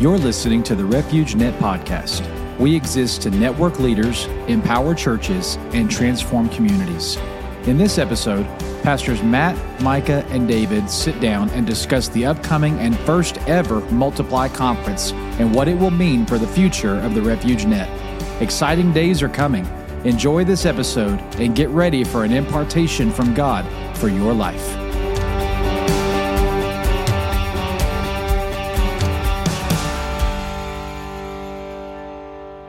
You're listening to the Refuge Net podcast. We exist to network leaders, empower churches, and transform communities. In this episode, Pastors Matt, Micah, and David sit down and discuss the upcoming and first ever Multiply Conference and what it will mean for the future of the Refuge Net. Exciting days are coming. Enjoy this episode and get ready for an impartation from God for your life.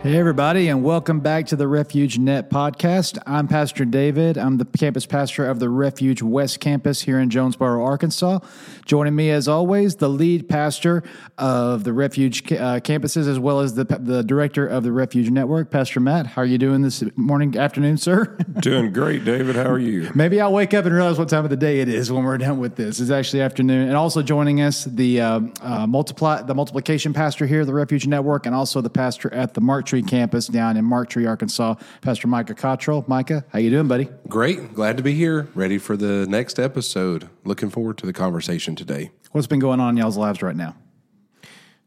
Hey, everybody, and welcome back to the Refuge Net podcast. I'm Pastor David. I'm the campus pastor of the Refuge West Campus here in Jonesboro, Arkansas. Joining me, as always, the lead pastor of the Refuge uh, campuses, as well as the, the director of the Refuge Network, Pastor Matt. How are you doing this morning, afternoon, sir? Doing great, David. How are you? Maybe I'll wake up and realize what time of the day it is when we're done with this. It's actually afternoon. And also joining us, the uh, uh, multiply the multiplication pastor here, the Refuge Network, and also the pastor at the Marked Tree campus down in Marked Tree, Arkansas, Pastor Micah Cottrell. Micah, how you doing, buddy? Great. Glad to be here. Ready for the next episode. Looking forward to the conversation today. What's been going on in y'all's lives right now?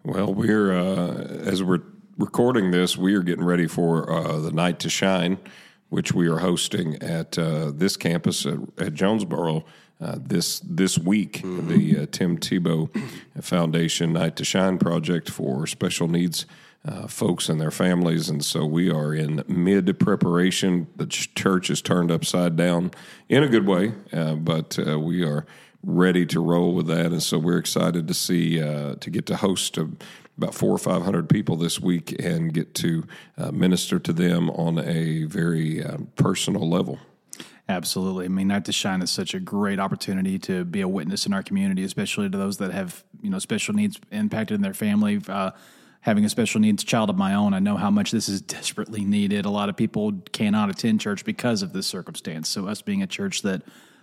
Well, we're uh, as we're recording this, we are getting ready for uh, the night to shine, which we are hosting at uh, this campus at, at Jonesboro. Uh, this this week, mm-hmm. the uh, Tim Tebow Foundation Night to Shine project for special needs uh, folks and their families. And so we are in mid preparation. The church is turned upside down in a good way, uh, but uh, we are ready to roll with that. And so we're excited to see, uh, to get to host a, about four or five hundred people this week and get to uh, minister to them on a very uh, personal level. Absolutely. I mean, Night to Shine is such a great opportunity to be a witness in our community, especially to those that have, you know, special needs impacted in their family. Uh, having a special needs child of my own, I know how much this is desperately needed. A lot of people cannot attend church because of this circumstance. So, us being a church that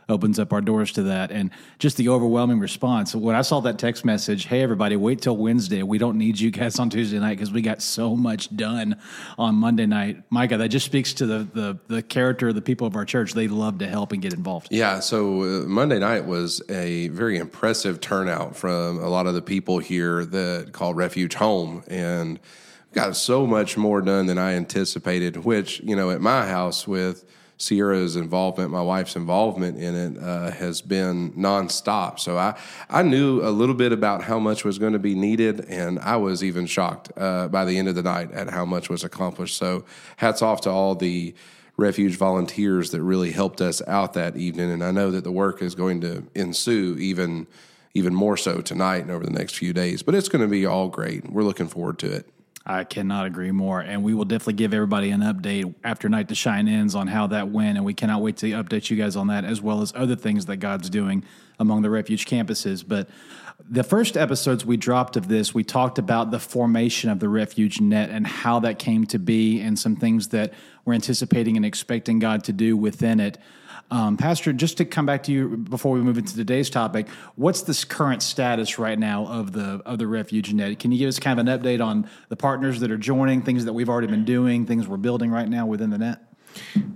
opens up our doors to that. And just the overwhelming response. When I saw that text message, hey, everybody, wait till Wednesday. We don't need you guys on Tuesday night because we got so much done on Monday night. Micah, that just speaks to the, the, the character of the people of our church. They love to help and get involved. Yeah. So uh, Monday night was a very impressive turnout from a lot of the people here that called Refuge home. And got so much more done than I anticipated, which, you know, at my house with Sierra's involvement, my wife's involvement in it, uh, has been nonstop. So I, I knew a little bit about how much was going to be needed, and I was even shocked uh, by the end of the night at how much was accomplished. So hats off to all the refuge volunteers that really helped us out that evening, and I know that the work is going to ensue even even more so tonight and over the next few days. But it's going to be all great. We're looking forward to it. I cannot agree more. And we will definitely give everybody an update after Night to Shine ends on how that went. And we cannot wait to update you guys on that, as well as other things that God's doing among the refuge campuses. But the first episodes we dropped of this, we talked about the formation of the refuge net and how that came to be, and some things that we're anticipating and expecting God to do within it. Um, Pastor, just to come back to you before we move into today's topic, what's this current status right now of the of the Refuge Net? Can you give us kind of an update on the partners that are joining, things that we've already been doing, things we're building right now within the net?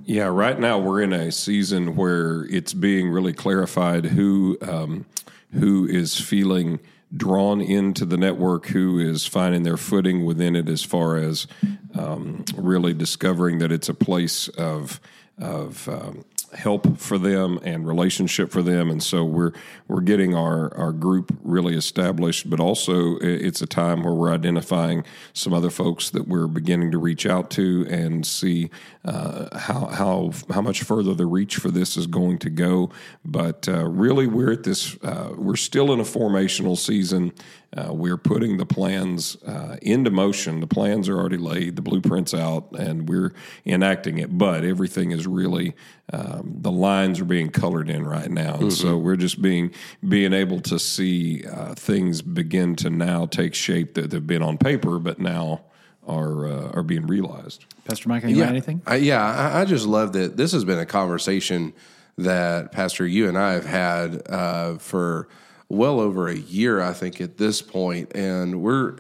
Yeah, right now we're in a season where it's being really clarified who um, who is feeling drawn into the network, who is finding their footing within it, as far as um, really discovering that it's a place of of um, help for them and relationship for them. And so we're we're getting our our group really established but also it's a time where we're identifying some other folks that we're beginning to reach out to and see uh, how how how much further the reach for this is going to go. But uh, really we're at this uh, we're still in a formational season uh, we're putting the plans uh, into motion. The plans are already laid, the blueprints out, and we're enacting it. But everything is really um, the lines are being colored in right now, and mm-hmm. so we're just being being able to see uh, things begin to now take shape that have been on paper, but now are uh, are being realized. Pastor Mike, you yeah, anything? I, yeah, I, I, just love that this has been a conversation that Pastor you and I have had uh, for well over a year, I think, at this point, and we're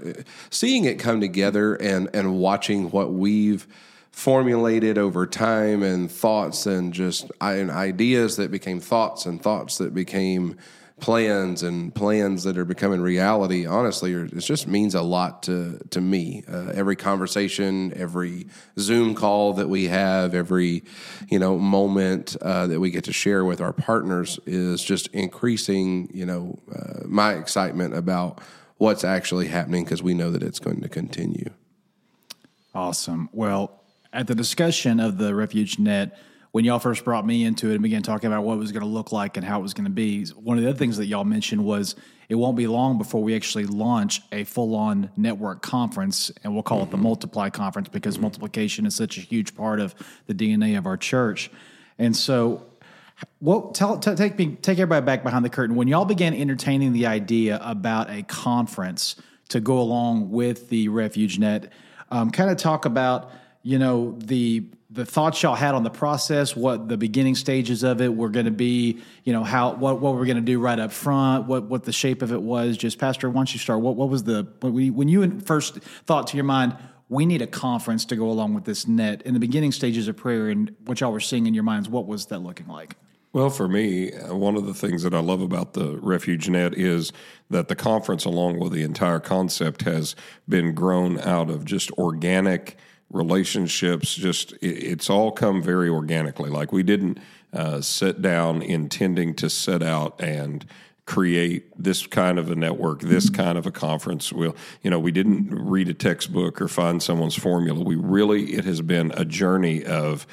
seeing it come together and and watching what we've formulated over time and thoughts and just and ideas that became thoughts and thoughts that became plans and plans that are becoming reality honestly it just means a lot to to me. Uh, every conversation every zoom call that we have every you know moment uh, that we get to share with our partners is just increasing you know uh, my excitement about what's actually happening because we know that it's going to continue. Awesome. Well at the discussion of the refuge net, when y'all first brought me into it and began talking about what it was going to look like and how it was going to be, one of the other things that y'all mentioned was it won't be long before we actually launch a full on network conference, and we'll call mm-hmm. it the mm-hmm. Multiply Conference because mm-hmm. multiplication is such a huge part of the DNA of our church. And so, well, tell, t- take me, take everybody back behind the curtain. When y'all began entertaining the idea about a conference to go along with the Refuge Net, um, kind of talk about you know the the thoughts y'all had on the process, what the beginning stages of it were going to be, you know how what what we're going to do right up front, what what the shape of it was. Just Pastor, don't you start? What what was the when you first thought to your mind? We need a conference to go along with this net. In the beginning stages of prayer and what y'all were seeing in your minds, what was that looking like? Well, for me, uh, one of the things that I love about the Refuge Net is that the conference, along with the entire concept, has been grown out of just organic relationships just it, it's all come very organically. Like we didn't uh, sit down intending to set out and create this kind of a network this kind of a conference. We'll you know we didn't read a textbook or find someone's formula. We really it has been a journey of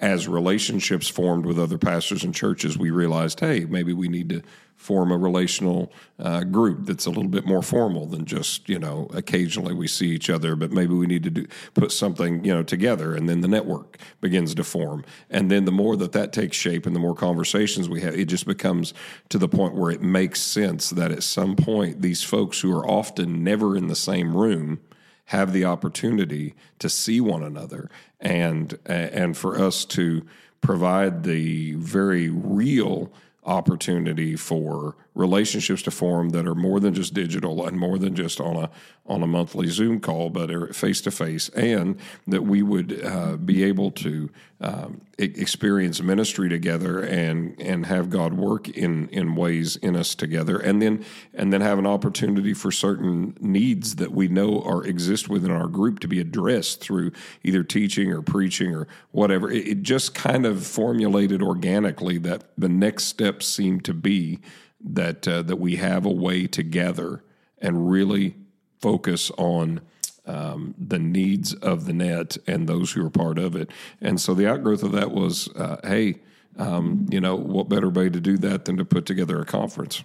as relationships formed with other pastors and churches we realized hey maybe we need to form a relational uh, group that's a little bit more formal than just you know occasionally we see each other but maybe we need to do, put something you know together and then the network begins to form. And then the more that that takes shape and the more conversations we have it just becomes to the point where it makes sense that at some point these folks who are often never in the same room have the opportunity to see one another and and for us to provide the very real opportunity for relationships to form that are more than just digital and more than just on a on a monthly Zoom call, but are face to face, and that we would uh, be able to um, experience ministry together and and have God work in in ways in us together, and then and then have an opportunity for certain needs that we know are exist within our group to be addressed through either teaching or preaching or whatever. It, it just kind of formulated organically that the next steps seem to be that uh, that we have a way together and really focus on um, the needs of the net and those who are part of it. And so the outgrowth of that was, uh, hey, um, you know, what better way to do that than to put together a conference?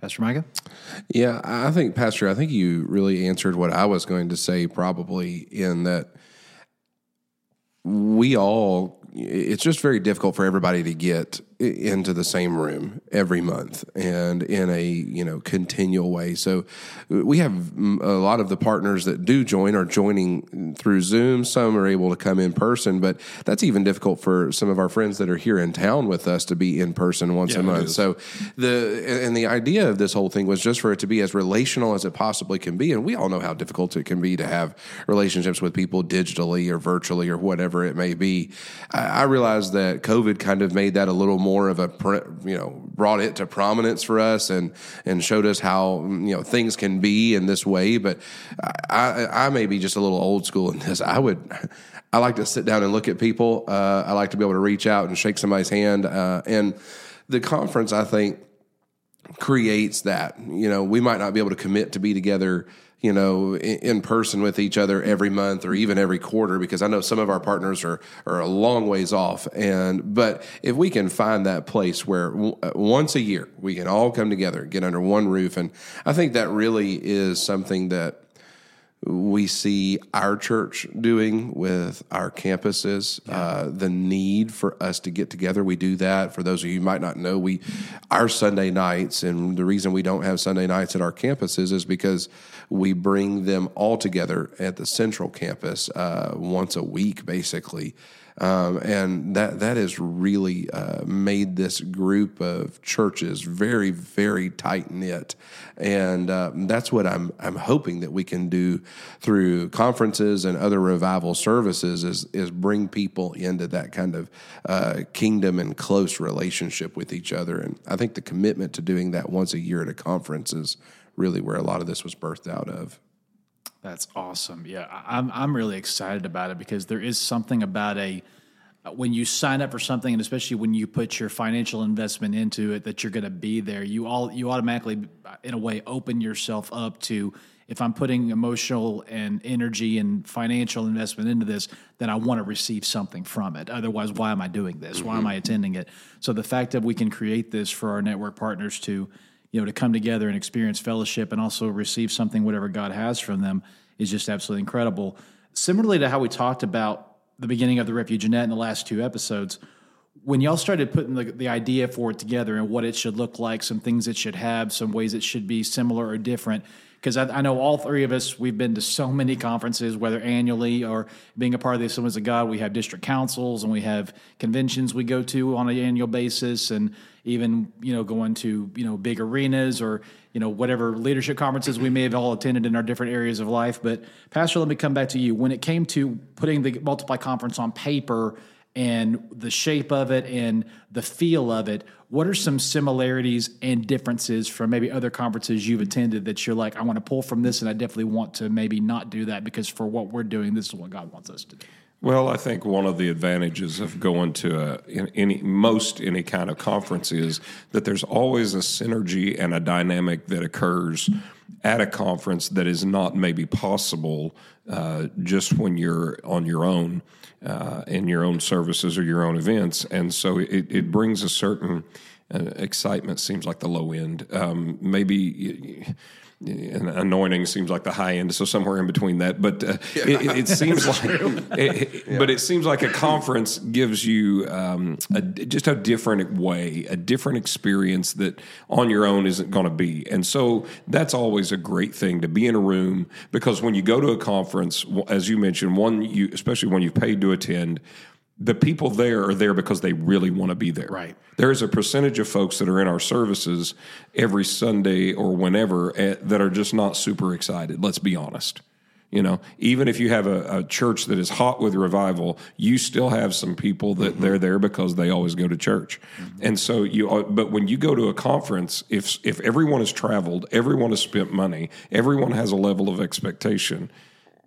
Pastor Micah? Yeah, I think, Pastor, I think you really answered what I was going to say, probably in that we all it's just very difficult for everybody to get into the same room every month and in a you know continual way. So we have a lot of the partners that do join are joining through zoom. Some are able to come in person but that's even difficult for some of our friends that are here in town with us to be in person once yeah, a month. so the and the idea of this whole thing was just for it to be as relational as it possibly can be. And we all know how difficult it can be to have relationships with people digitally or virtually or whatever it may be. I realized that COVID kind of made that a little more of a, you know, brought it to prominence for us and and showed us how you know things can be in this way. But I, I may be just a little old school in this. I would. I like to sit down and look at people. Uh, I like to be able to reach out and shake somebody's hand. Uh, and the conference, I think, creates that. You know, we might not be able to commit to be together you know, in, person with each other every month or even every quarter because I know some of our partners are are a long ways off. And but if we can find that place where w- uh, once a year we can all come together, get under one roof, and I think that really is something that we see our church doing with our campuses. Yeah. Uh, the need for us to get together, we do that. For those of you who might not know, we our Sunday nights, and the reason we don't have Sunday nights at our campuses is because we bring them all together at the central campus uh, once a week, basically. um, and that that has really uh, made this group of churches very very tight knit, and uh, that's what I'm I'm hoping that we can do through conferences and other revival services is is bring people into that kind of uh, kingdom and close relationship with each other, and I think the commitment to doing that once a year at a conference is really where a lot of this was birthed out of. That's awesome. Yeah, I'm I'm really excited about it because there is something about a when you sign up for something, and especially when you put your financial investment into it, that you're going to be there. You all you automatically, in a way, open yourself up to if I'm putting emotional and energy and financial investment into this, then I want to receive something from it. Otherwise, why am I doing this? Why am mm-hmm. I attending it? So the fact that we can create this for our network partners to you know, to come together and experience fellowship and also receive something, whatever God has from them, is just absolutely incredible. Similarly to how we talked about the beginning of the Refuge Net in the last two episodes, when y'all started putting the, the idea for it together and what it should look like, some things it should have, some ways it should be similar or different, because I, I, know all three of us, we've been to so many conferences, whether annually or being a part of the Assemblies of God. We have district councils and we have conventions we go to on an annual basis, and even you know going to you know big arenas or you know whatever leadership conferences we may have all attended in our different areas of life. But Pastor, let me come back to you. When it came to putting the Multiply Conference on paper and the shape of it and the feel of it, what are some similarities and differences from maybe other conferences you've attended that you're like, I want to pull from this and I definitely want to maybe not do that because for what we're doing, this is what God wants us to do? Well, I think one of the advantages of going to a, any most any kind of conference is that there's always a synergy and a dynamic that occurs at a conference that is not maybe possible uh, just when you're on your own uh, in your own services or your own events, and so it, it brings a certain uh, excitement. Seems like the low end, um, maybe anointing seems like the high end, so somewhere in between that. But uh, yeah. it, it, seems like, it, yeah. but it seems like a conference gives you um, a, just a different way, a different experience that on your own isn't going to be. And so that's always a great thing to be in a room because when you go to a conference, as you mentioned, one you especially when you've paid to attend the people there are there because they really want to be there. Right. There is a percentage of folks that are in our services every Sunday or whenever at, eh, that are just not super excited. Let's be honest. You know, even if you have a, a church that is hot with revival, you still have some people that mm-hmm. they're there because they always go to church. Mm-hmm. And so you, but when you go to a conference, if if everyone has traveled, everyone has spent money, everyone has a level of expectation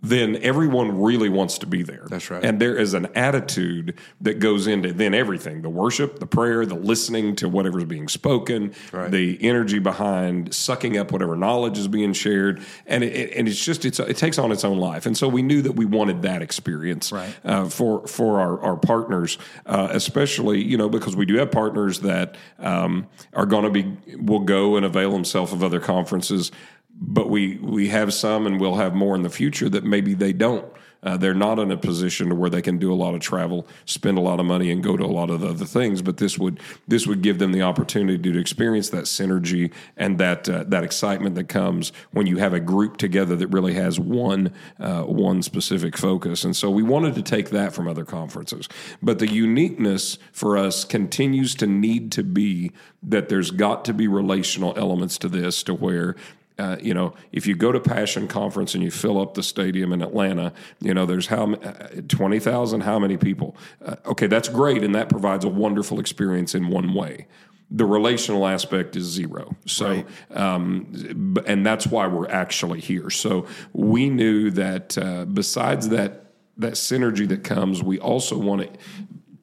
then everyone really wants to be there. That's right. And there is an attitude that goes into then everything the worship, the prayer, the listening to whatever's being spoken, right. the energy behind sucking up whatever knowledge is being shared. And it, and it's just, it's, it takes on its own life. And so we knew that we wanted that experience right. uh, for, for our, our partners, uh, especially, you know, because we do have partners that um, are going to be, will go and avail themselves of other conferences but we we have some and we'll have more in the future that maybe they don't uh, they're not in a position to where they can do a lot of travel, spend a lot of money, and go to a lot of other things. But this would this would give them the opportunity to experience that synergy and that uh, that excitement that comes when you have a group together that really has one uh, one specific focus. And so we wanted to take that from other conferences. But the uniqueness for us continues to need to be that there's got to be relational elements to this to where uh, you know, if you go to Passion Conference and you fill up the stadium in Atlanta, you know, there's how uh, twenty thousand, how many people? Uh, okay, that's great, and that provides a wonderful experience in one way. The relational aspect is zero. So, right. um, and that's why we're actually here. So we knew that uh, besides that that synergy that comes, we also want to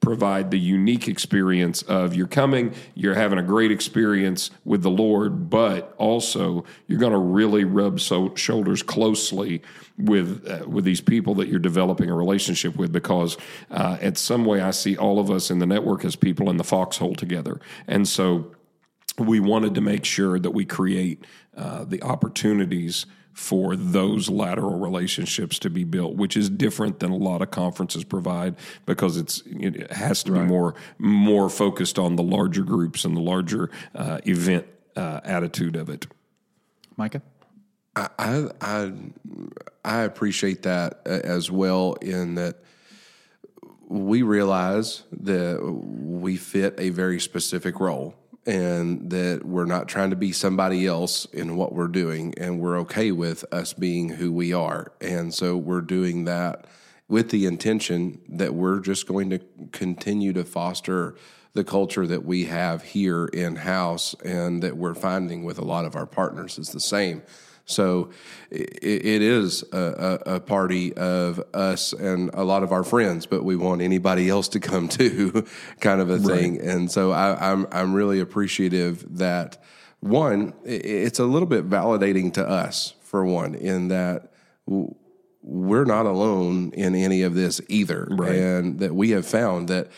provide the unique experience of you're coming, you're having a great experience with the Lord, but also you're going to really rub so, shoulders closely with uh, with these people that you're developing a relationship with because uh, in some way I see all of us in the network as people in the foxhole together, and so we wanted to make sure that we create uh, the opportunities for those lateral relationships to be built, which is different than a lot of conferences provide because it's it has to right. be more more focused on the larger groups and the larger uh, event uh, attitude of it. Micah, I, I I appreciate that uh, as well in that we realize that we fit a very specific role and that we're not trying to be somebody else in what we're doing and we're okay with us being who we are. And so we're doing that with the intention that we're just going to continue to foster the culture that we have here in house and that we're finding with a lot of our partners is the same so it, it is a, a, a, party of us and a lot of our friends, but we want anybody else to come too, kind of a thing. Right. And so I, I'm I'm really appreciative that one, it's a little bit validating to us for one, in that we're not alone in any of this either, right. and that we have found that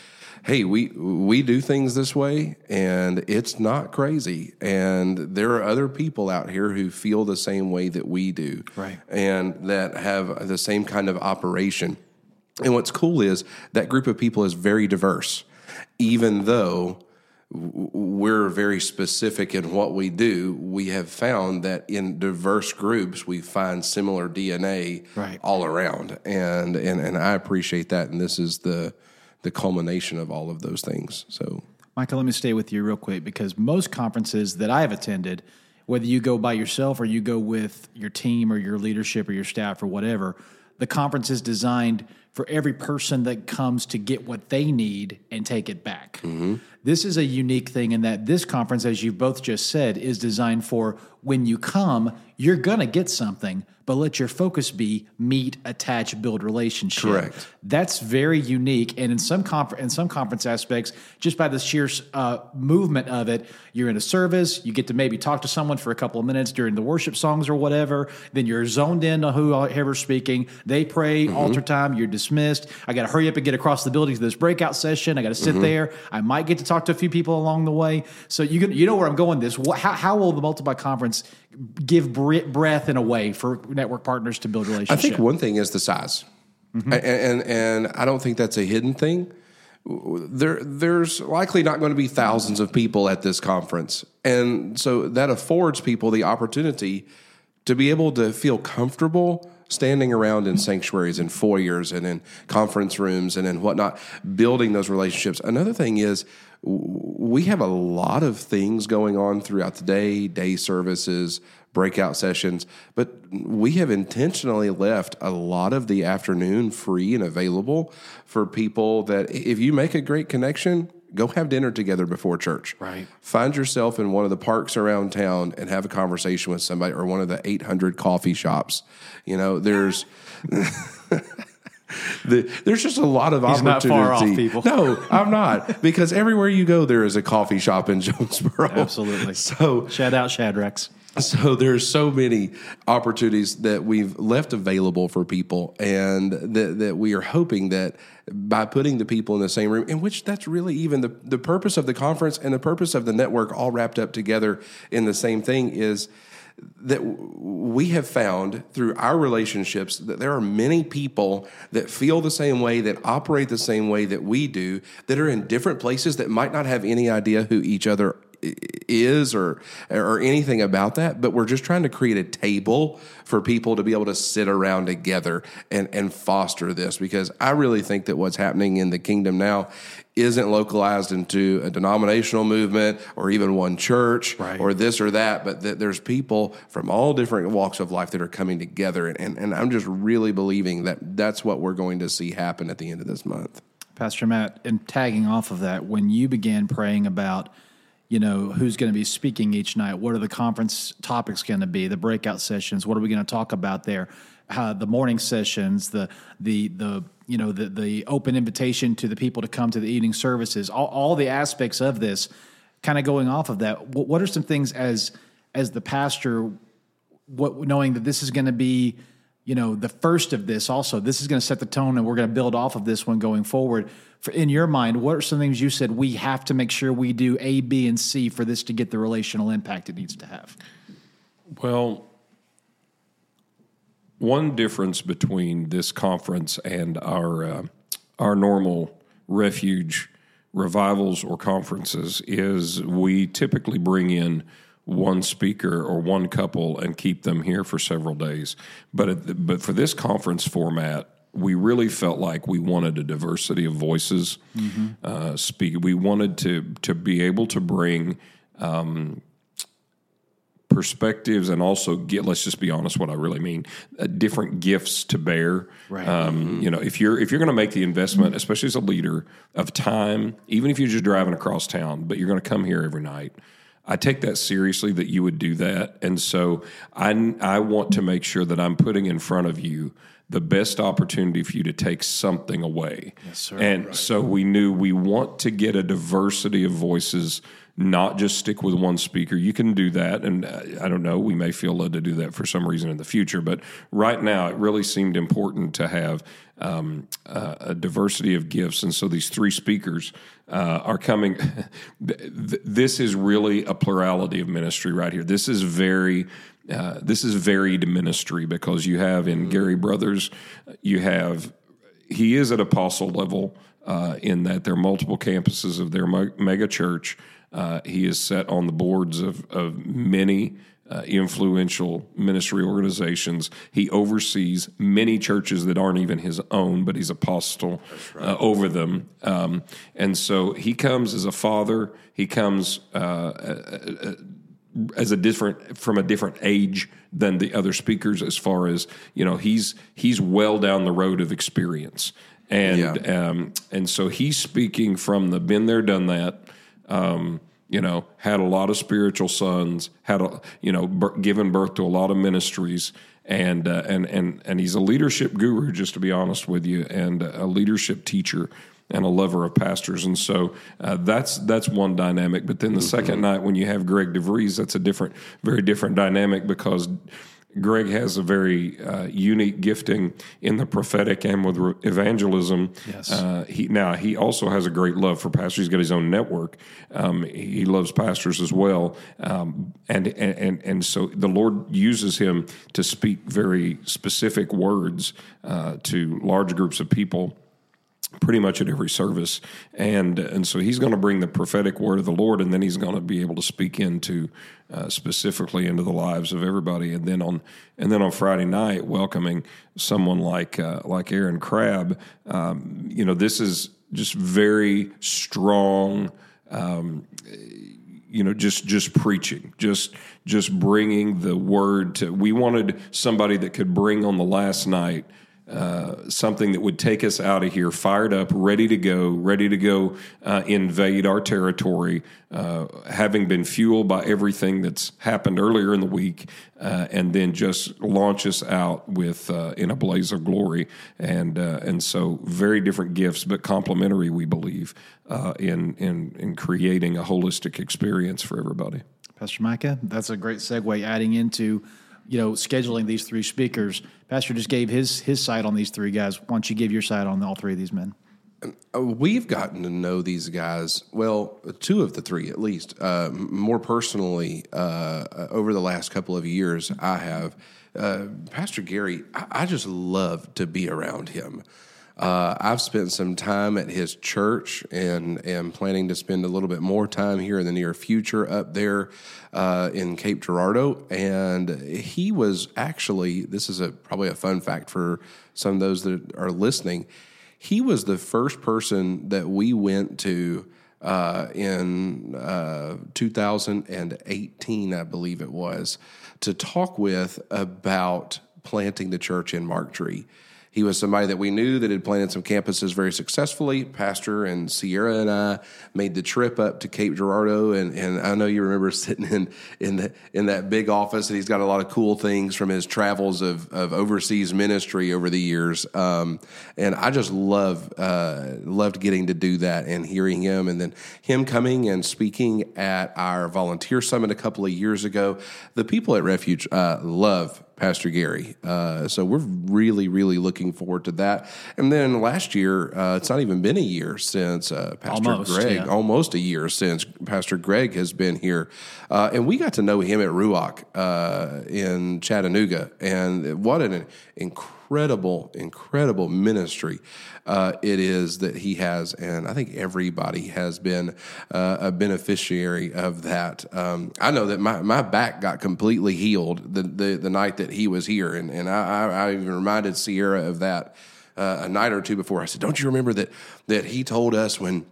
hey, we we do things this way and it's not crazy. And there are other people out here who feel the same way that we do. Right. And that have the same kind of operation. And what's cool is that group of people is very diverse, even though we're very specific in what we do. We have found that in diverse groups, we find similar DNA right. all around, and and and I appreciate that. And this is the the culmination of all of those things. So, Michael, let me stay with you real quick because most conferences that I have attended, whether you go by yourself or you go with your team or your leadership or your staff or whatever, the conference is designed for every person that comes to get what they need and take it back. Mm-hmm. This is a unique thing in that this conference, as you both just said, is designed for when you come, you're going to get something, but let your focus be meet, attach, build relationship. Correct. That's very unique, and in some confer- in some conference aspects, just by the sheer uh, movement of it, you're in a service. You get to maybe talk to someone for a couple of minutes during the worship songs or whatever. Then you're zoned in on whoever's speaking. They pray, mm-hmm. altar time. You're dismissed. I got to hurry up and get across the building to this breakout session. I got to sit mm-hmm. there. I might get to talk to a few people along the way. So you can, you know where I'm going. This how, how will the multiply conference give breath in a way for network partners to build relationships? I think one thing is the size, mm-hmm. and, and, and I don't think that's a hidden thing. There, there's likely not going to be thousands of people at this conference, and so that affords people the opportunity to be able to feel comfortable standing around in sanctuaries and foyers and in conference rooms and in whatnot, building those relationships. Another thing is we have a lot of things going on throughout the day, day services, breakout sessions, but we have intentionally left a lot of the afternoon free and available for people that if you make a great connection, go have dinner together before church. Right. Find yourself in one of the parks around town and have a conversation with somebody or one of the 800 coffee shops. You know, there's the, there's just a lot of He's opportunity. Not far off, people. No, I'm not because everywhere you go, there is a coffee shop in Jonesboro. Absolutely. So shout out Shadrack's. So there's so many opportunities that we've left available for people, and that, that we are hoping that by putting the people in the same room, in which that's really even the, the purpose of the conference and the purpose of the network all wrapped up together in the same thing is that we have found through our relationships that there are many people that feel the same way, that operate the same way that we do, that are in different places that might not have any idea who each other is or or anything about that but we're just trying to create a table for people to be able to sit around together and and foster this because I really think that what's happening in the kingdom now isn't localized into a denominational movement or even one church right. or this or that, but that there's people from all different walks of life that are coming together. And, and I'm just really believing that that's what we're going to see happen at the end of this month. Pastor Matt, and tagging off of that, when you began praying about, you know, who's going to be speaking each night, what are the conference topics going to be, the breakout sessions, what are we going to talk about there? uh, the morning sessions, the the the you know the the open invitation to the people to come to the evening services, all, all the aspects of this, kind of going off of that. What, what are some things as as the pastor, what knowing that this is going to be you know the first of this also this is going to set the tone and we're going to build off of this one going forward. For, in your mind what are some things you said we have to make sure we do a b and c for this to get the relational impact it needs to have? Well one difference between this conference and our uh, our normal refuge revivals or conferences is we typically bring in one speaker or one couple and keep them here for several days. But but for this conference format, we really felt like we wanted a diversity of voices. Uh, speak. We wanted to to be able to bring um, perspectives and also get. Let's just be honest. What I really mean, uh, different gifts to bear. Right. Um, You know, if you're if you're going to make the investment, especially as a leader of time, even if you're just driving across town, but you're going to come here every night. I take that seriously that you would do that, and so I I want to make sure that I'm putting in front of you the best opportunity for you to take something away. Yes, sir. And so we knew we want to get a diversity of voices, not just stick with one speaker. You can do that, and uh, I don't know, we may feel led to do that for some reason in the future, but right now it really seemed important to have um, uh, a diversity of gifts, and so these three speakers uh, are coming. th- th- this is really a plurality of ministry right here. This is very. Uh, this is varied ministry because you have in Gary Brothers, you have he is at apostle level uh, in that there are multiple campuses of their mega church. Uh, he is set on the boards of, of many uh, influential ministry organizations. He oversees many churches that aren't even his own, but he's apostle uh, over them. Um, and so he comes as a father. He comes uh, as a different from a different age than the other speakers as far as you know he's he's well down the road of experience. And um, and so he's speaking from the been there done that um, you know had a lot of spiritual sons had a you know b- given birth to a lot of ministries. And uh, and and and he's a leadership guru just to be honest with you and a leadership teacher and a lover of pastors, and so uh, that's that's one dynamic. But then the second night, when you have Greg DeVries, that's a different, very different dynamic because Greg has a very uh, unique gifting in the prophetic and with re- evangelism. Yes. Uh, he now he also has a great love for pastors. He's got his own network. Um, he loves pastors as well, um, and, and and and so the Lord uses him to speak very specific words uh, to large groups of people pretty much at every service. And and so he's going to bring the prophetic word of the lord and then he's going to be able to speak into uh, specifically into the lives of everybody. And then on and then on friday night welcoming someone like uh, like aaron crabb um, you know this is just very strong um, you know just just preaching just just bringing the word to we wanted somebody that could bring on the last night uh, something that would take us out of here fired up, ready to go, ready to go uh, invade our territory, uh, having been fueled by everything that's happened earlier in the week, uh, and then just launch us out with uh, in a blaze of glory. And and so very different gifts, but complementary, we believe, in in in creating a holistic experience for everybody. Pastor Micah, that's a great segue adding into you know, scheduling these three speakers. Pastor just gave his his side on these three guys. Why don't you give your side on all three of these men? We've gotten to know these guys, well, two of the three at least, uh, more personally uh, over the last couple of years. I have. Uh, Pastor Gary, I, I, just love to be around him. Uh, I've spent some time at his church and am planning to spend a little bit more time here in the near future up there uh, in Cape Girardeau. And he was actually, this is a probably a fun fact for some of those that are listening. He was the first person that we went to uh, in uh, 2018, I believe it was, to talk with about planting the church in Marked Tree. He was somebody that we knew that had planted some campuses very successfully. Pastor and Sierra and I made the trip up to Cape Girardeau, and, and I know you remember sitting in in the, in that big office, and he's got a lot of cool things from his travels of, of overseas ministry over the years. Um, and I just love uh, loved getting to do that and hearing him, and then him coming and speaking at our volunteer summit a couple of years ago. The people at Refuge uh, love Pastor Gary. Uh, so we're really, really looking forward to that. And then last year, uh, it's not even been a year since uh, Pastor almost, Greg, yeah. almost a year since Pastor Greg has been here. Uh, and we got to know him at Ruach uh, in Chattanooga. And what an incredible, incredible incredible ministry uh, it is that he has. And I think everybody has been uh, a beneficiary of that. Um, I know that my, my back got completely healed the, the, the night that he was here. And, and I, I, even reminded Sierra of that. uh, a night or two before. I said, "Don't you remember that that he told us when."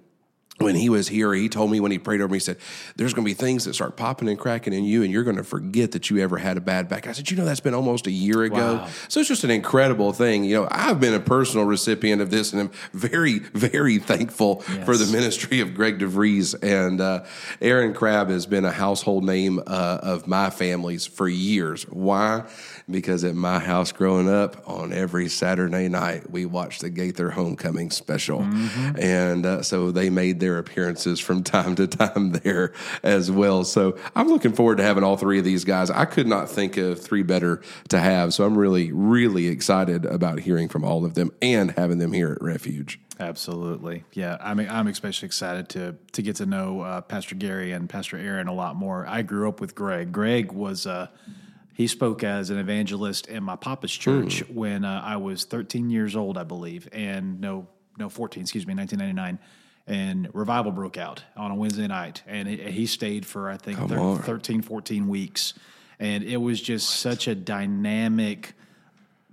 When he was here, he told me when he prayed over me, he said, There's going to be things that start popping and cracking in you, and you're going to forget that you ever had a bad back. I said, You know, that's been almost a year ago. Wow. So it's just an incredible thing. You know, I've been a personal recipient of this, and I'm very, very thankful for the ministry of Greg DeVries. And uh, Aaron Crabb has been a household name uh, of my family's for years. Why? Because at my house growing up, on every Saturday night, we watched the Gaither Homecoming special. And uh, so they made their appearances from time to time there as well. So I'm looking forward to having all three of these guys. I could not think of three better to have. So I'm really, really excited about hearing from all of them and having them here at Refuge. Absolutely, yeah. I mean, I'm especially excited to to get to know uh, Pastor Gary and Pastor Aaron a lot more. I grew up with Greg. Greg was uh, he spoke as an evangelist in my papa's church when uh, I was 13 years old, I believe, and no, no, 14, excuse me, 1999. And revival broke out on a Wednesday night, and he, he stayed for I think thir- 13, 14 weeks, and it was just such a dynamic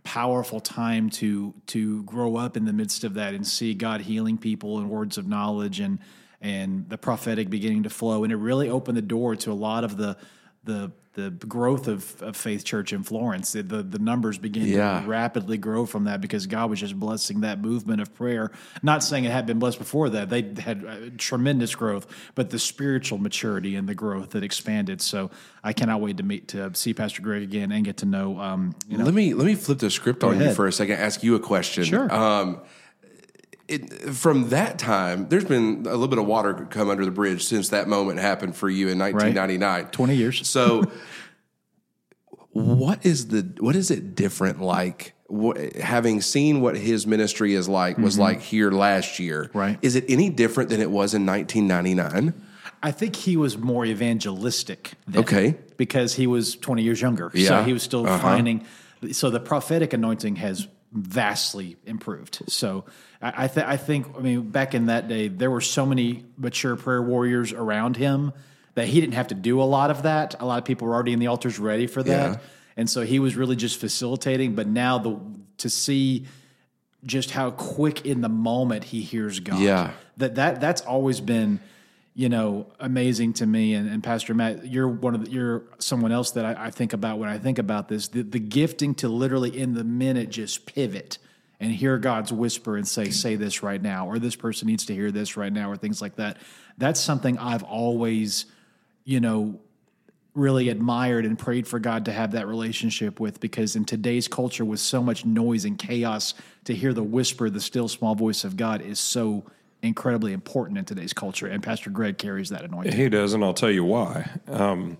powerful time to to grow up in the midst of that and see God healing people and words of knowledge and and the prophetic beginning to flow and it really opened the door to a lot of the the the growth of, of Faith Church in Florence. The, the the numbers began Yeah. to rapidly grow from that because God was just blessing that movement of prayer. Not saying it had been blessed before that; they had uh, tremendous growth, but the spiritual maturity and the growth that expanded. So I cannot wait to meet to see Pastor Greg again and get to know um, you know Let me let me flip the script on you for a second. Ask you a question. Sure. Um, it, from that time, there's been a little bit of water come under the bridge since that moment happened for you in 1999. 20 years. So, what is the what is it different like? What, having seen what his ministry is like was like here last year, Mm-hmm. Right. Is it any different than it was in 1999? I think he was more evangelistic. Then Okay. because he was twenty years younger, so Yeah. he was still finding. So the prophetic anointing has vastly improved. So I, I, th- I think, I mean, back in that day, there were so many mature prayer warriors around him that he didn't have to do a lot of that. A lot of people were already in the altars ready for that, Yeah. and so he was really just facilitating. But now the to see just how quick in the moment he hears God. Yeah. That that that's always been, you know, amazing to me. And, and Pastor Matt, you're one of the, you're someone else that I, I think about when I think about this. The, the gifting to literally in the minute just pivot and hear God's whisper and say, "Say this right now," or "This person needs to hear this right now," or things like that. That's something I've always, you know, really admired and prayed for God to have that relationship with because in today's culture with so much noise and chaos to hear the whisper the still small voice of God is so incredibly important in today's culture and Pastor Greg carries that anointing. He does, and I'll tell you why. Um,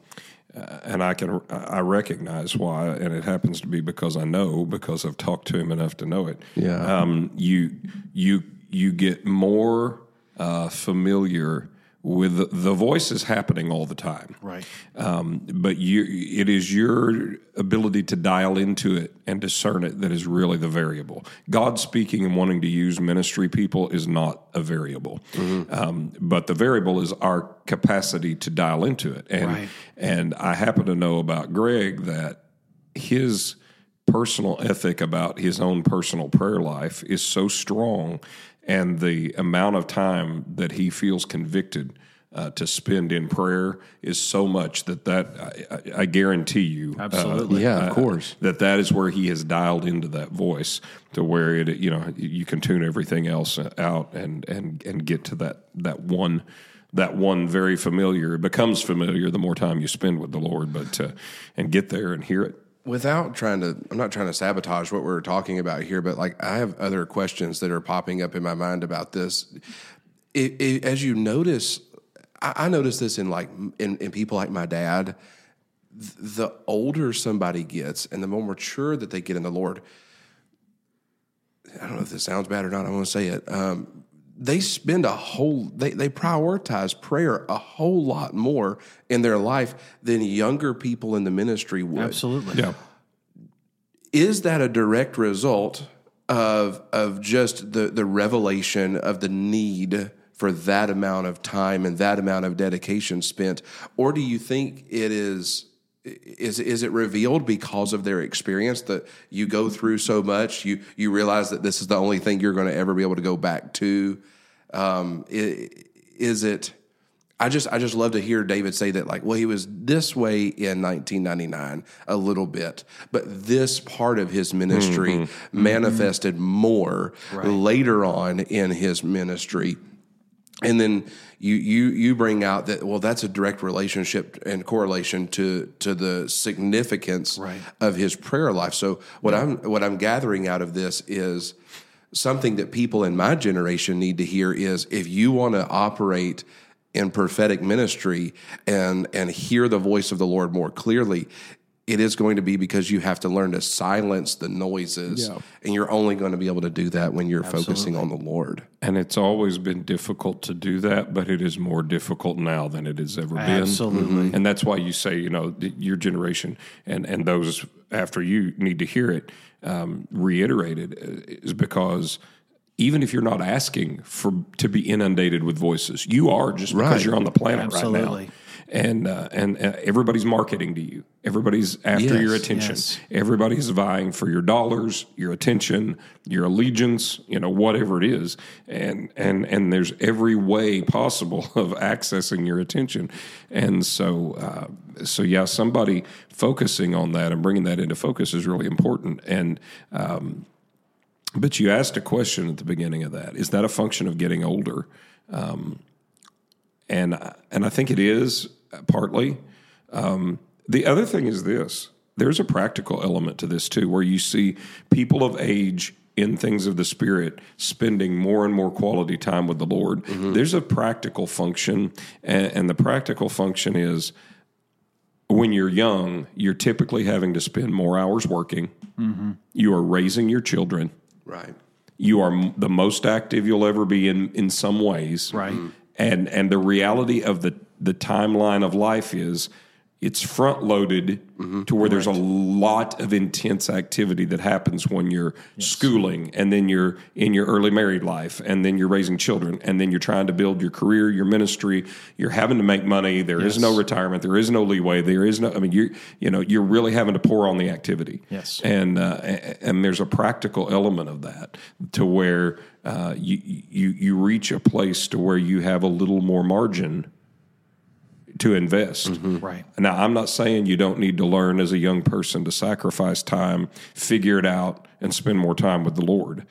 and I can I recognize why, and it happens to be because I know because I've talked to him enough to know it. Yeah. Um, you you you get more uh, familiar with the, voices happening all the time. Right. Um, but you, it is your ability to dial into it and discern it that is really the variable. God speaking and wanting to use ministry people is not a variable, um, but the variable is our capacity to dial into it. And Right. and I happen to know about Greg that his personal ethic about his own personal prayer life is so strong, and the amount of time that he feels convicted uh, to spend in prayer is so much that that I, I, I guarantee you, uh, Absolutely. Yeah, of course. that that is where he has dialed into that voice to where it you know you can tune everything else out and and and get to that that one that one very familiar it becomes familiar the more time you spend with the Lord but uh, and get there and hear it without trying to i'm not trying to sabotage what we're talking about here but like i have other questions that are popping up in my mind about this. It, it, as you notice I, I notice this in like in, in people like my dad. The older somebody gets and the more mature that they get in the lord i don't know if this sounds bad or not i want to say it um, they spend a whole they, they prioritize prayer a whole lot more in their life than younger people in the ministry would. Absolutely. yeah. Is that a direct result of of just the the revelation of the need for that amount of time and that amount of dedication spent? Or do you think it is is is it revealed because of their experience that you go through so much you you realize that this is the only thing you're going to ever be able to go back to um, is it I just I just love to hear David say that like well he was this way in 1999 a little bit but this part of his ministry mm-hmm. manifested mm-hmm. more right. later on in his ministry and then you you you bring out that well that's a direct relationship and correlation to to the significance right. of his prayer life so what yeah. i'm what i'm gathering out of this is something that people in my generation need to hear is if you want to operate in prophetic ministry and and hear the voice of the Lord more clearly it is going to be because you have to learn to silence the noises yeah. and you're only going to be able to do that when you're Absolutely. focusing on the lord and it's always been difficult to do that but it is more difficult now than it has ever been Absolutely. Mm-hmm. and that's why you say you know your generation and and those after you need to hear it um, reiterated uh, is because even if you're not asking for to be inundated with voices, you are just because right. you're on the planet Absolutely. right now and uh, and uh, everybody's marketing to you. Everybody's after yes, your attention. Yes. Everybody's vying for your dollars, your attention, your allegiance, you know, whatever it is. And and and there's every way possible of accessing your attention. And so uh, so yeah, somebody focusing on that and bringing that into focus is really important. And um, but you asked a question at the beginning of that. Is that a function of getting older? Um, and and I think it is partly. Um, the other thing is this: there's a practical element to this too, where you see people of age in things of the spirit spending more and more quality time with the Lord. Mm-hmm. There's a practical function, and, and the practical function is when you're young, you're typically having to spend more hours working. Mm-hmm. You are raising your children. Right. You are the most active you'll ever be in in some ways. Right. And and the reality of the the timeline of life is it's front loaded mm-hmm. to where there's a lot of intense activity that happens when you're yes. schooling and then you're in your early married life and then you're raising children and then you're trying to build your career your ministry. You're having to make money. There yes. is no retirement. There is no leeway. There is no i mean you you know you're really having to pour on the activity. Yes. And uh, and there's a practical element of that to where uh, you you you reach a place to where you have a little more margin to invest. Mm-hmm. Right. Now, I'm not saying you don't need to learn as a young person to sacrifice time, figure it out, and spend more time with the Lord.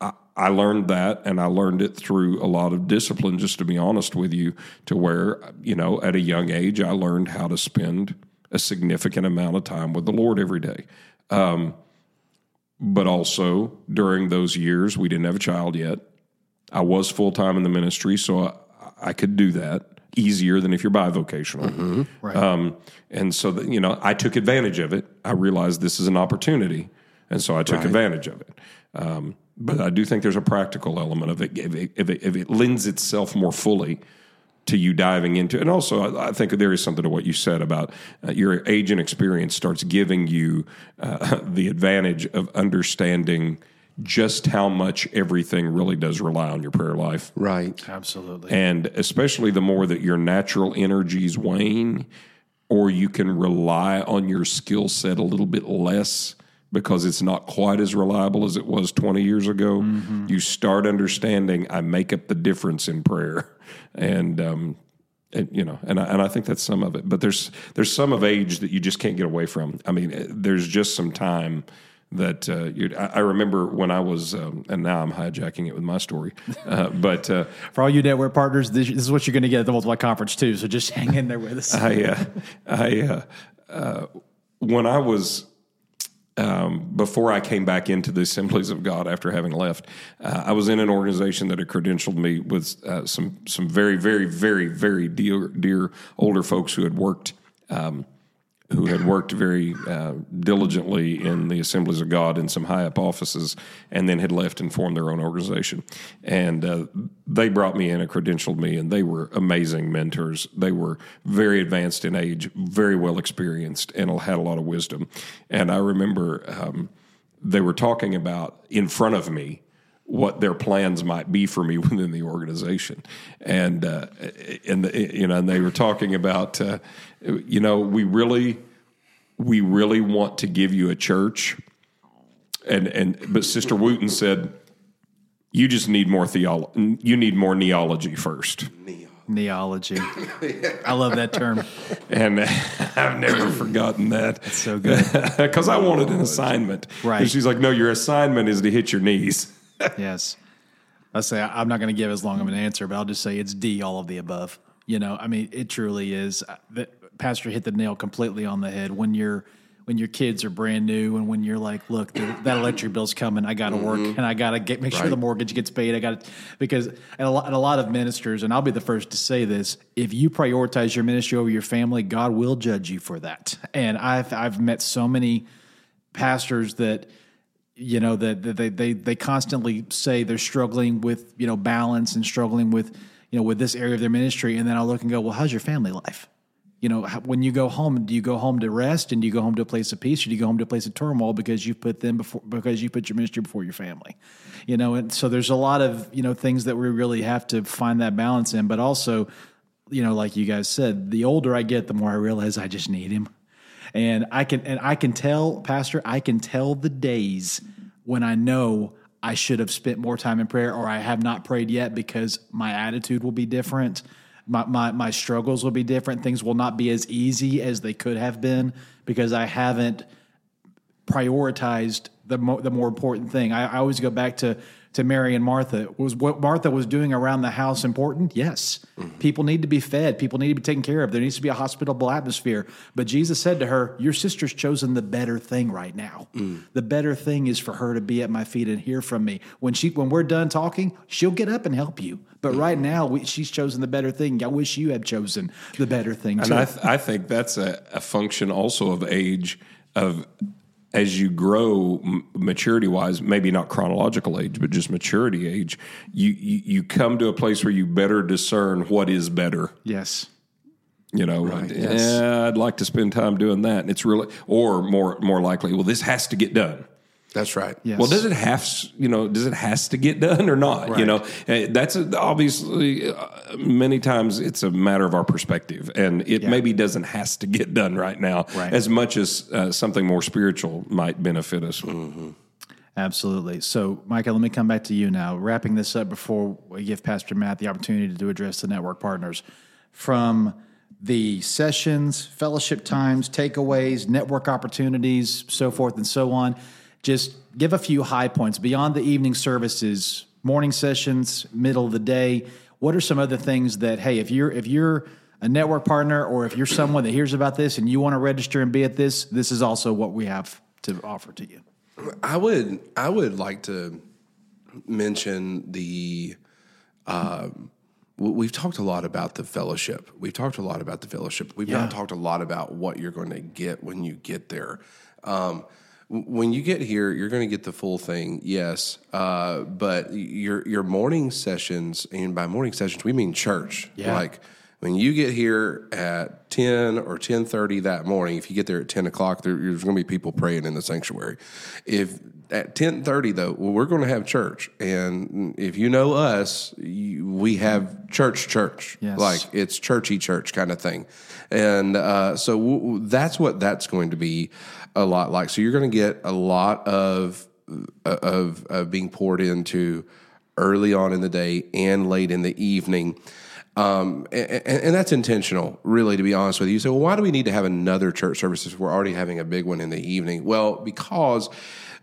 I, I learned that, and I learned it through a lot of discipline, just to be honest with you, to where, you know, at a young age, I learned how to spend a significant amount of time with the Lord every day. Um, but also during those years, we didn't have a child yet. I was full time in the ministry, so I, I could do that easier than if you're bivocational. Mm-hmm. Right. Um, and so, that, you know, I took advantage of it. I realized this is an opportunity, and so I took right. advantage of it. Um, but I do think there's a practical element of it if, it if, it if it, lends itself more fully to you diving into. And also, I, I think there is something to what you said about uh, your age and experience starts giving you uh, the advantage of understanding – just how much everything really does rely on your prayer life. Right. Absolutely. And especially the more that your natural energies wane, or you can rely on your skill set a little bit less because it's not quite as reliable as it was 20 years ago, mm-hmm. you start understanding I make up the difference in prayer. And, um, and you know, and I, and I think that's some of it. But there's there's some of age that you just can't get away from. I mean, there's just some time that uh, I, I, remember when I was, um, and now I'm hijacking it with my story. Uh, but uh, for all you network partners, this, this is what you're going to get at the Multiply Conference too. So just hang in there with us. I, uh, I, uh, uh, when I was. Um, before I came back into the Assemblies of God after having left, I was in an organization that had credentialed me with some some very very very very dear dear older folks who had worked um, who had worked very uh, diligently in the Assemblies of God in some high up offices, and then had left and formed their own organization. And uh, they brought me in and credentialed me, and they were amazing mentors. They were very advanced in age, very well experienced, and had a lot of wisdom. And I remember um, they were talking about in front of me what their plans might be for me within the organization, and uh, and you know, and they were talking about, uh, you know, we really we really want to give you a church. And and but Sister Wooten said, you just need more theology. You need more kneeology first. Kneeology. I love that term. And I've never forgotten that. It's so good. Because I wanted an assignment. Right. And she's like, no, your assignment is to hit your knees. Yes. I say I'm not going to give as long of an answer, but I'll just say it's D, all of the above. You know, I mean, it truly is. The, Pastor hit the nail completely on the head. When you're when your kids are brand new, and when you're like, look, the, that electric bill's coming, I got to work, mm-hmm. and I got to get make sure the mortgage gets paid. I got to because and a, lot, and a lot of ministers, and I'll be the first to say this: if you prioritize your ministry over your family, God will judge you for that. And I've I've met so many pastors that you know that that they, they they constantly say they're struggling with you know balance and struggling with you know with this area of their ministry. And then i'll look and go well how's your family life? You know when you go home do you go home to rest? And do you go home to a place of peace? Or do you go home to a place of turmoil because you put them before because you put your ministry before your family? You know and so there's a lot of you know things that we really have to find that balance in. But also you know like you guys said the older i get the more i realize i just need him. And I can and I can tell, Pastor, I can tell the days when I know I should have spent more time in prayer or I have not prayed yet because my attitude will be different. My, my, my struggles will be different. Things will not be as easy as they could have been because I haven't prioritized the mo- the more important thing. I, I always go back to to Mary and Martha. Was what Martha was doing around the house important? Yes. Mm-hmm. People need to be fed. People need to be taken care of. There needs to be a hospitable atmosphere. But Jesus said to her, "Your sister's chosen the better thing right now. Mm. The better thing is for her to be at my feet and hear from me. When she when we're done talking, she'll get up and help you. But right mm-hmm. now, we, she's chosen the better thing. I wish you had chosen the better thing And too. I, th- I think that's a, a function also of age, of as you grow maturity wise, maybe not chronological age, but just maturity age, you, you, you come to a place where you better discern what is better. yes. You know, yeah, I'd like to spend time doing that. And it's really, or more, more likely, well, this has to get done. That's right. Yes. Well, does it have you know? Does it has to get done or not? You know, Eh, that's obviously uh, many times it's a matter of our perspective, and it maybe doesn't has to get done right now Right. as much as uh, something more spiritual might benefit us. Absolutely. So, Micah, let me come back to you now. Wrapping this up before we give Pastor Matt the opportunity to address the network partners. From the sessions, fellowship times, takeaways, network opportunities, so forth and so on, just give a few high points beyond the evening services, morning sessions, middle of the day. What are some other things that, hey, if you're if you're a network partner or if you're someone that hears about this and you want to register and be at this, this is also what we have to offer to you. I would I would like to mention the um, we've talked a lot about the fellowship. We've talked a lot about the fellowship. We've Yeah. not talked a lot about what you're going to get when you get there. Um, when you get here, you're going to get the full thing, yes. Uh, but your your morning sessions, and by morning sessions we mean church. Yeah. Like when you get here at 10 or 10.30 that morning if you get there at 10 o'clock there, there's going to be people praying in the sanctuary if at 10.30 though well, we're going to have church and if you know us you, we have church church Yes. like it's churchy church kind of thing and uh, so w- w- that's what that's going to be a lot like so you're going to get a lot of of, of being poured into early on in the day and late in the evening um, and, and that's intentional, really, to be honest with you. You say, well, why do we need to have another church service if we're already having a big one in the evening? Well, because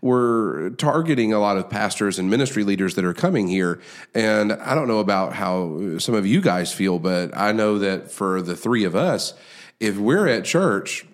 we're targeting a lot of pastors and ministry leaders that are coming here. And I don't know about how some of you guys feel, but I know that for the three of us, if we're at church,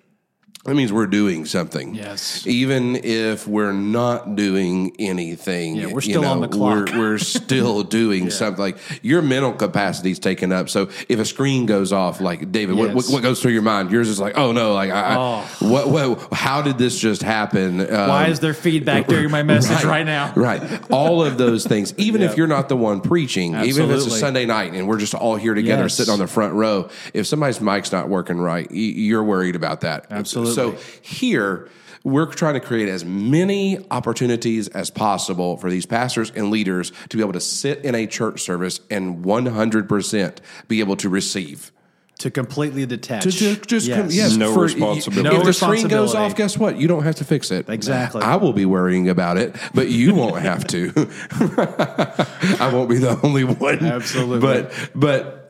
that means we're doing something. Yes. Even if we're not doing anything. Yeah, we're you still on the clock. We're, we're still doing something. Like your mental capacity is taken up. So if a screen goes off, like David, what, what, what goes through your mind? Yours is like, oh no, like I, I what, what, how did this just happen? Um, Why is there feedback during my message right, now? Right. All of those things, even if you're not the one preaching, even if it's a Sunday night and we're just all here together Yes. sitting on the front row, if somebody's mic's not working right, you're worried about that. Absolutely. So here, we're trying to create as many opportunities as possible for these pastors and leaders to be able to sit in a church service and 100% be able to receive. to completely detach. To ju- just yes. come, yes, No for- responsibility. If No the screen goes off, guess what? You don't have to fix it. Exactly. I will be worrying about it, but you won't have to. I won't be the only one. Absolutely. But but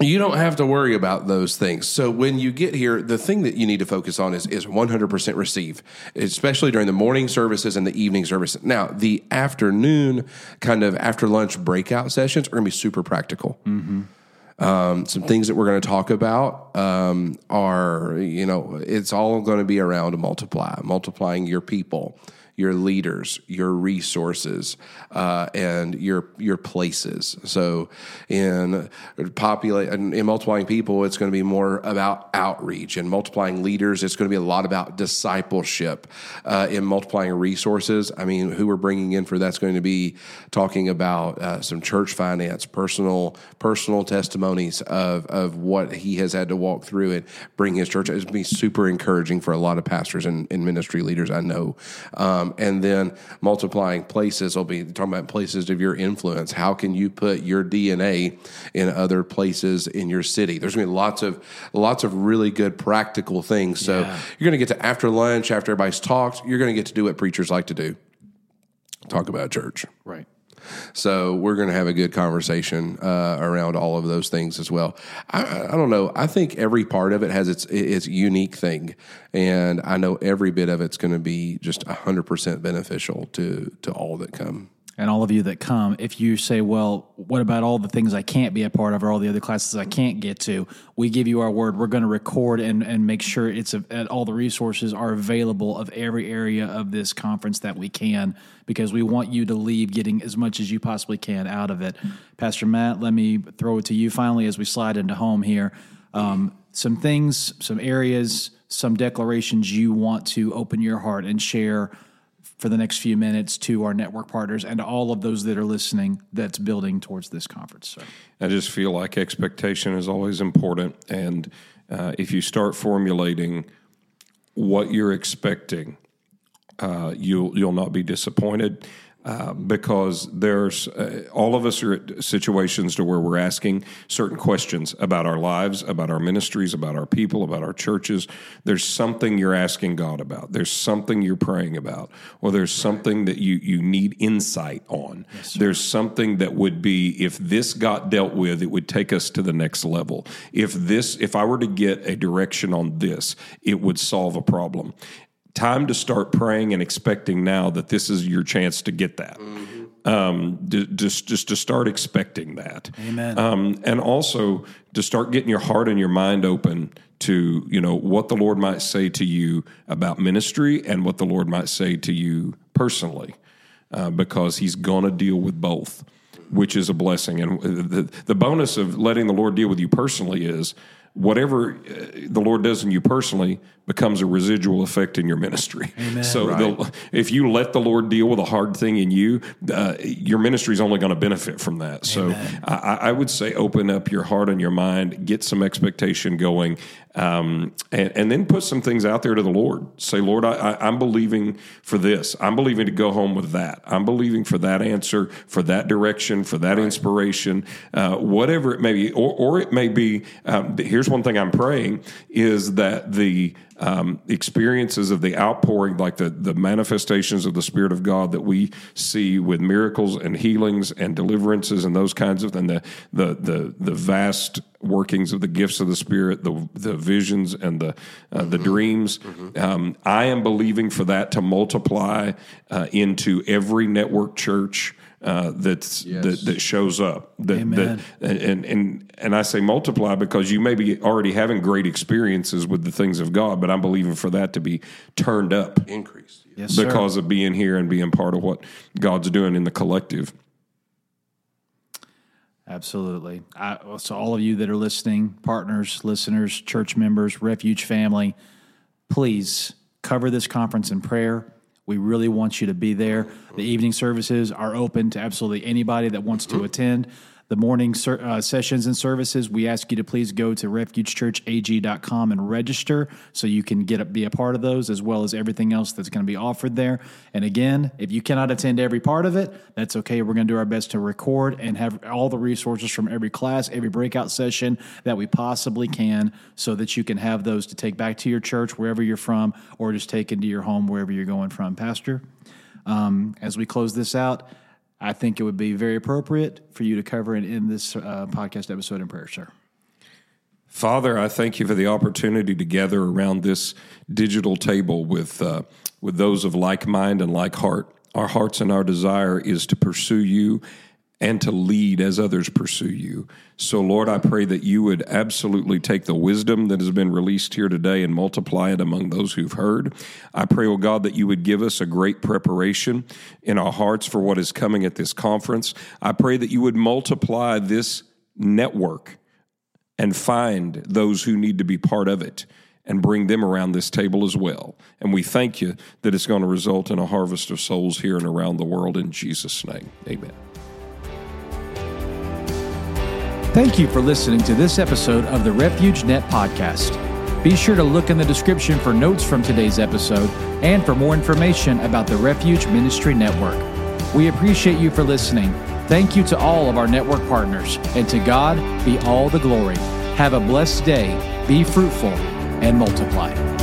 you don't have to worry about those things. So when you get here, the thing that you need to focus on is is 100% receive, especially during the morning services and the evening services. Now, the afternoon kind of after lunch breakout sessions are going to be super practical. Um, some things that we're going to talk about um, are, you know, it's all going to be around multiply, multiplying your people, your leaders, your resources, uh, and your your places. So, in populate in, in multiplying people, it's going to be more about outreach, and multiplying leaders, it's going to be a lot about discipleship. Uh, in multiplying resources, I mean, who we're bringing in for that's going to be talking about uh, some church finance, personal personal testimonies of of what he has had to walk through and bring his church. It's going to be super encouraging for a lot of pastors and, and ministry leaders I know. Um, Um, and then multiplying places will be talking about places of your influence. How can you put your DNA in other places in your city? There's going to be lots of lots of really good practical things. So Yeah. you're going to get to after lunch, after everybody's talked, you're going to get to do what preachers like to do. Talk about church. Right. So we're going to have a good conversation uh, around all of those things as well. I, I don't know. I think every part of it has its its unique thing, and I know every bit of it's going to be just hundred percent beneficial to to all that come. And all of you that come, if you say, well, what about all the things I can't be a part of or all the other classes I can't get to? We give you our word. We're going to record and, and make sure it's a, all the resources are available of every area of this conference that we can because we want you to leave getting as much as you possibly can out of it. Pastor Matt, let me throw it to you finally as we slide into home here. Um, some things, some areas, some declarations you want to open your heart and share for the next few minutes to our network partners and all of those that are listening that's building towards this conference. I just feel like expectation is always important, and uh, if you start formulating what you're expecting, uh, you'll you'll not be disappointed. Uh, because there's uh, all of us are at situations to where we're asking certain questions about our lives, about our ministries, about our people, about our churches. There's something you're asking God about. There's something you're praying about, or there's something that you you need insight on. there's something that would be if this got dealt with, it would take us to the next level. If this, if I were to get a direction on this, it would solve a problem time to start praying and expecting now that this is your chance to get that. Um, d- just just to start expecting that. Amen. Um, and also to start getting your heart and your mind open to you know what the Lord might say to you about ministry and what the Lord might say to you personally, uh, because He's going to deal with both, which is a blessing. And the the bonus of letting the Lord deal with you personally is whatever uh, the Lord does in you personally becomes a residual effect in your ministry. So the, if you let the Lord deal with a hard thing in you, uh, your ministry is only going to benefit from that. So I, I would say open up your heart and your mind, get some expectation going, um, and, and then put some things out there to the Lord. Say, Lord, I, I, I'm believing for this. I'm believing to go home with that. I'm believing for that answer, for that direction, for that inspiration, uh, whatever it may be. Or, or it may be, um, here's one thing I'm praying is that the um, experiences of the outpouring, like the, the manifestations of the Spirit of God that we see with miracles and healings and deliverances and those kinds of, and the, the, the, the vast workings of the gifts of the Spirit, the, the visions and the, uh, the dreams. Um, I am believing for that to multiply uh, into every network church. Uh, that's that, that shows up that, Amen. that and and and I say multiply because you may be already having great experiences with the things of God, but I'm believing for that to be turned up Increase. yes, sir. because of being here and being part of what God's doing in the collective. Absolutely. I, so, all of you that are listening, partners, listeners, church members, refuge family, please cover this conference in prayer. We really want you to be there. The evening services are open to absolutely anybody that wants to mm-hmm. attend. The morning ser- uh, sessions and services, we ask you to please go to refugechurchag.com and register so you can get a, be a part of those as well as everything else that's going to be offered there. And again, if you cannot attend every part of it, that's okay. We're going to do our best to record and have all the resources from every class, every breakout session that we possibly can so that you can have those to take back to your church wherever you're from or just take into your home wherever you're going from. Pastor, um, as we close this out, I think it would be very appropriate for you to cover it in this uh, podcast episode in prayer, sir. Father, I thank you for the opportunity to gather around this digital table with uh, with those of like mind and like heart. Our hearts and our desire is to pursue you and to lead as others pursue you. So, Lord, I pray that you would absolutely take the wisdom that has been released here today and multiply it among those who've heard. I pray, oh God, that you would give us a great preparation in our hearts for what is coming at this conference. I pray that you would multiply this network and find those who need to be part of it and bring them around this table as well. And we thank you that it's going to result in a harvest of souls here and around the world in Jesus' name. Amen. Thank you for listening to this episode of the Refuge Net podcast. Be sure to look in the description for notes from today's episode and for more information about the Refuge Ministry Network. We appreciate you for listening. Thank you to all of our network partners, and to God be all the glory. Have a blessed day, be fruitful, and multiply.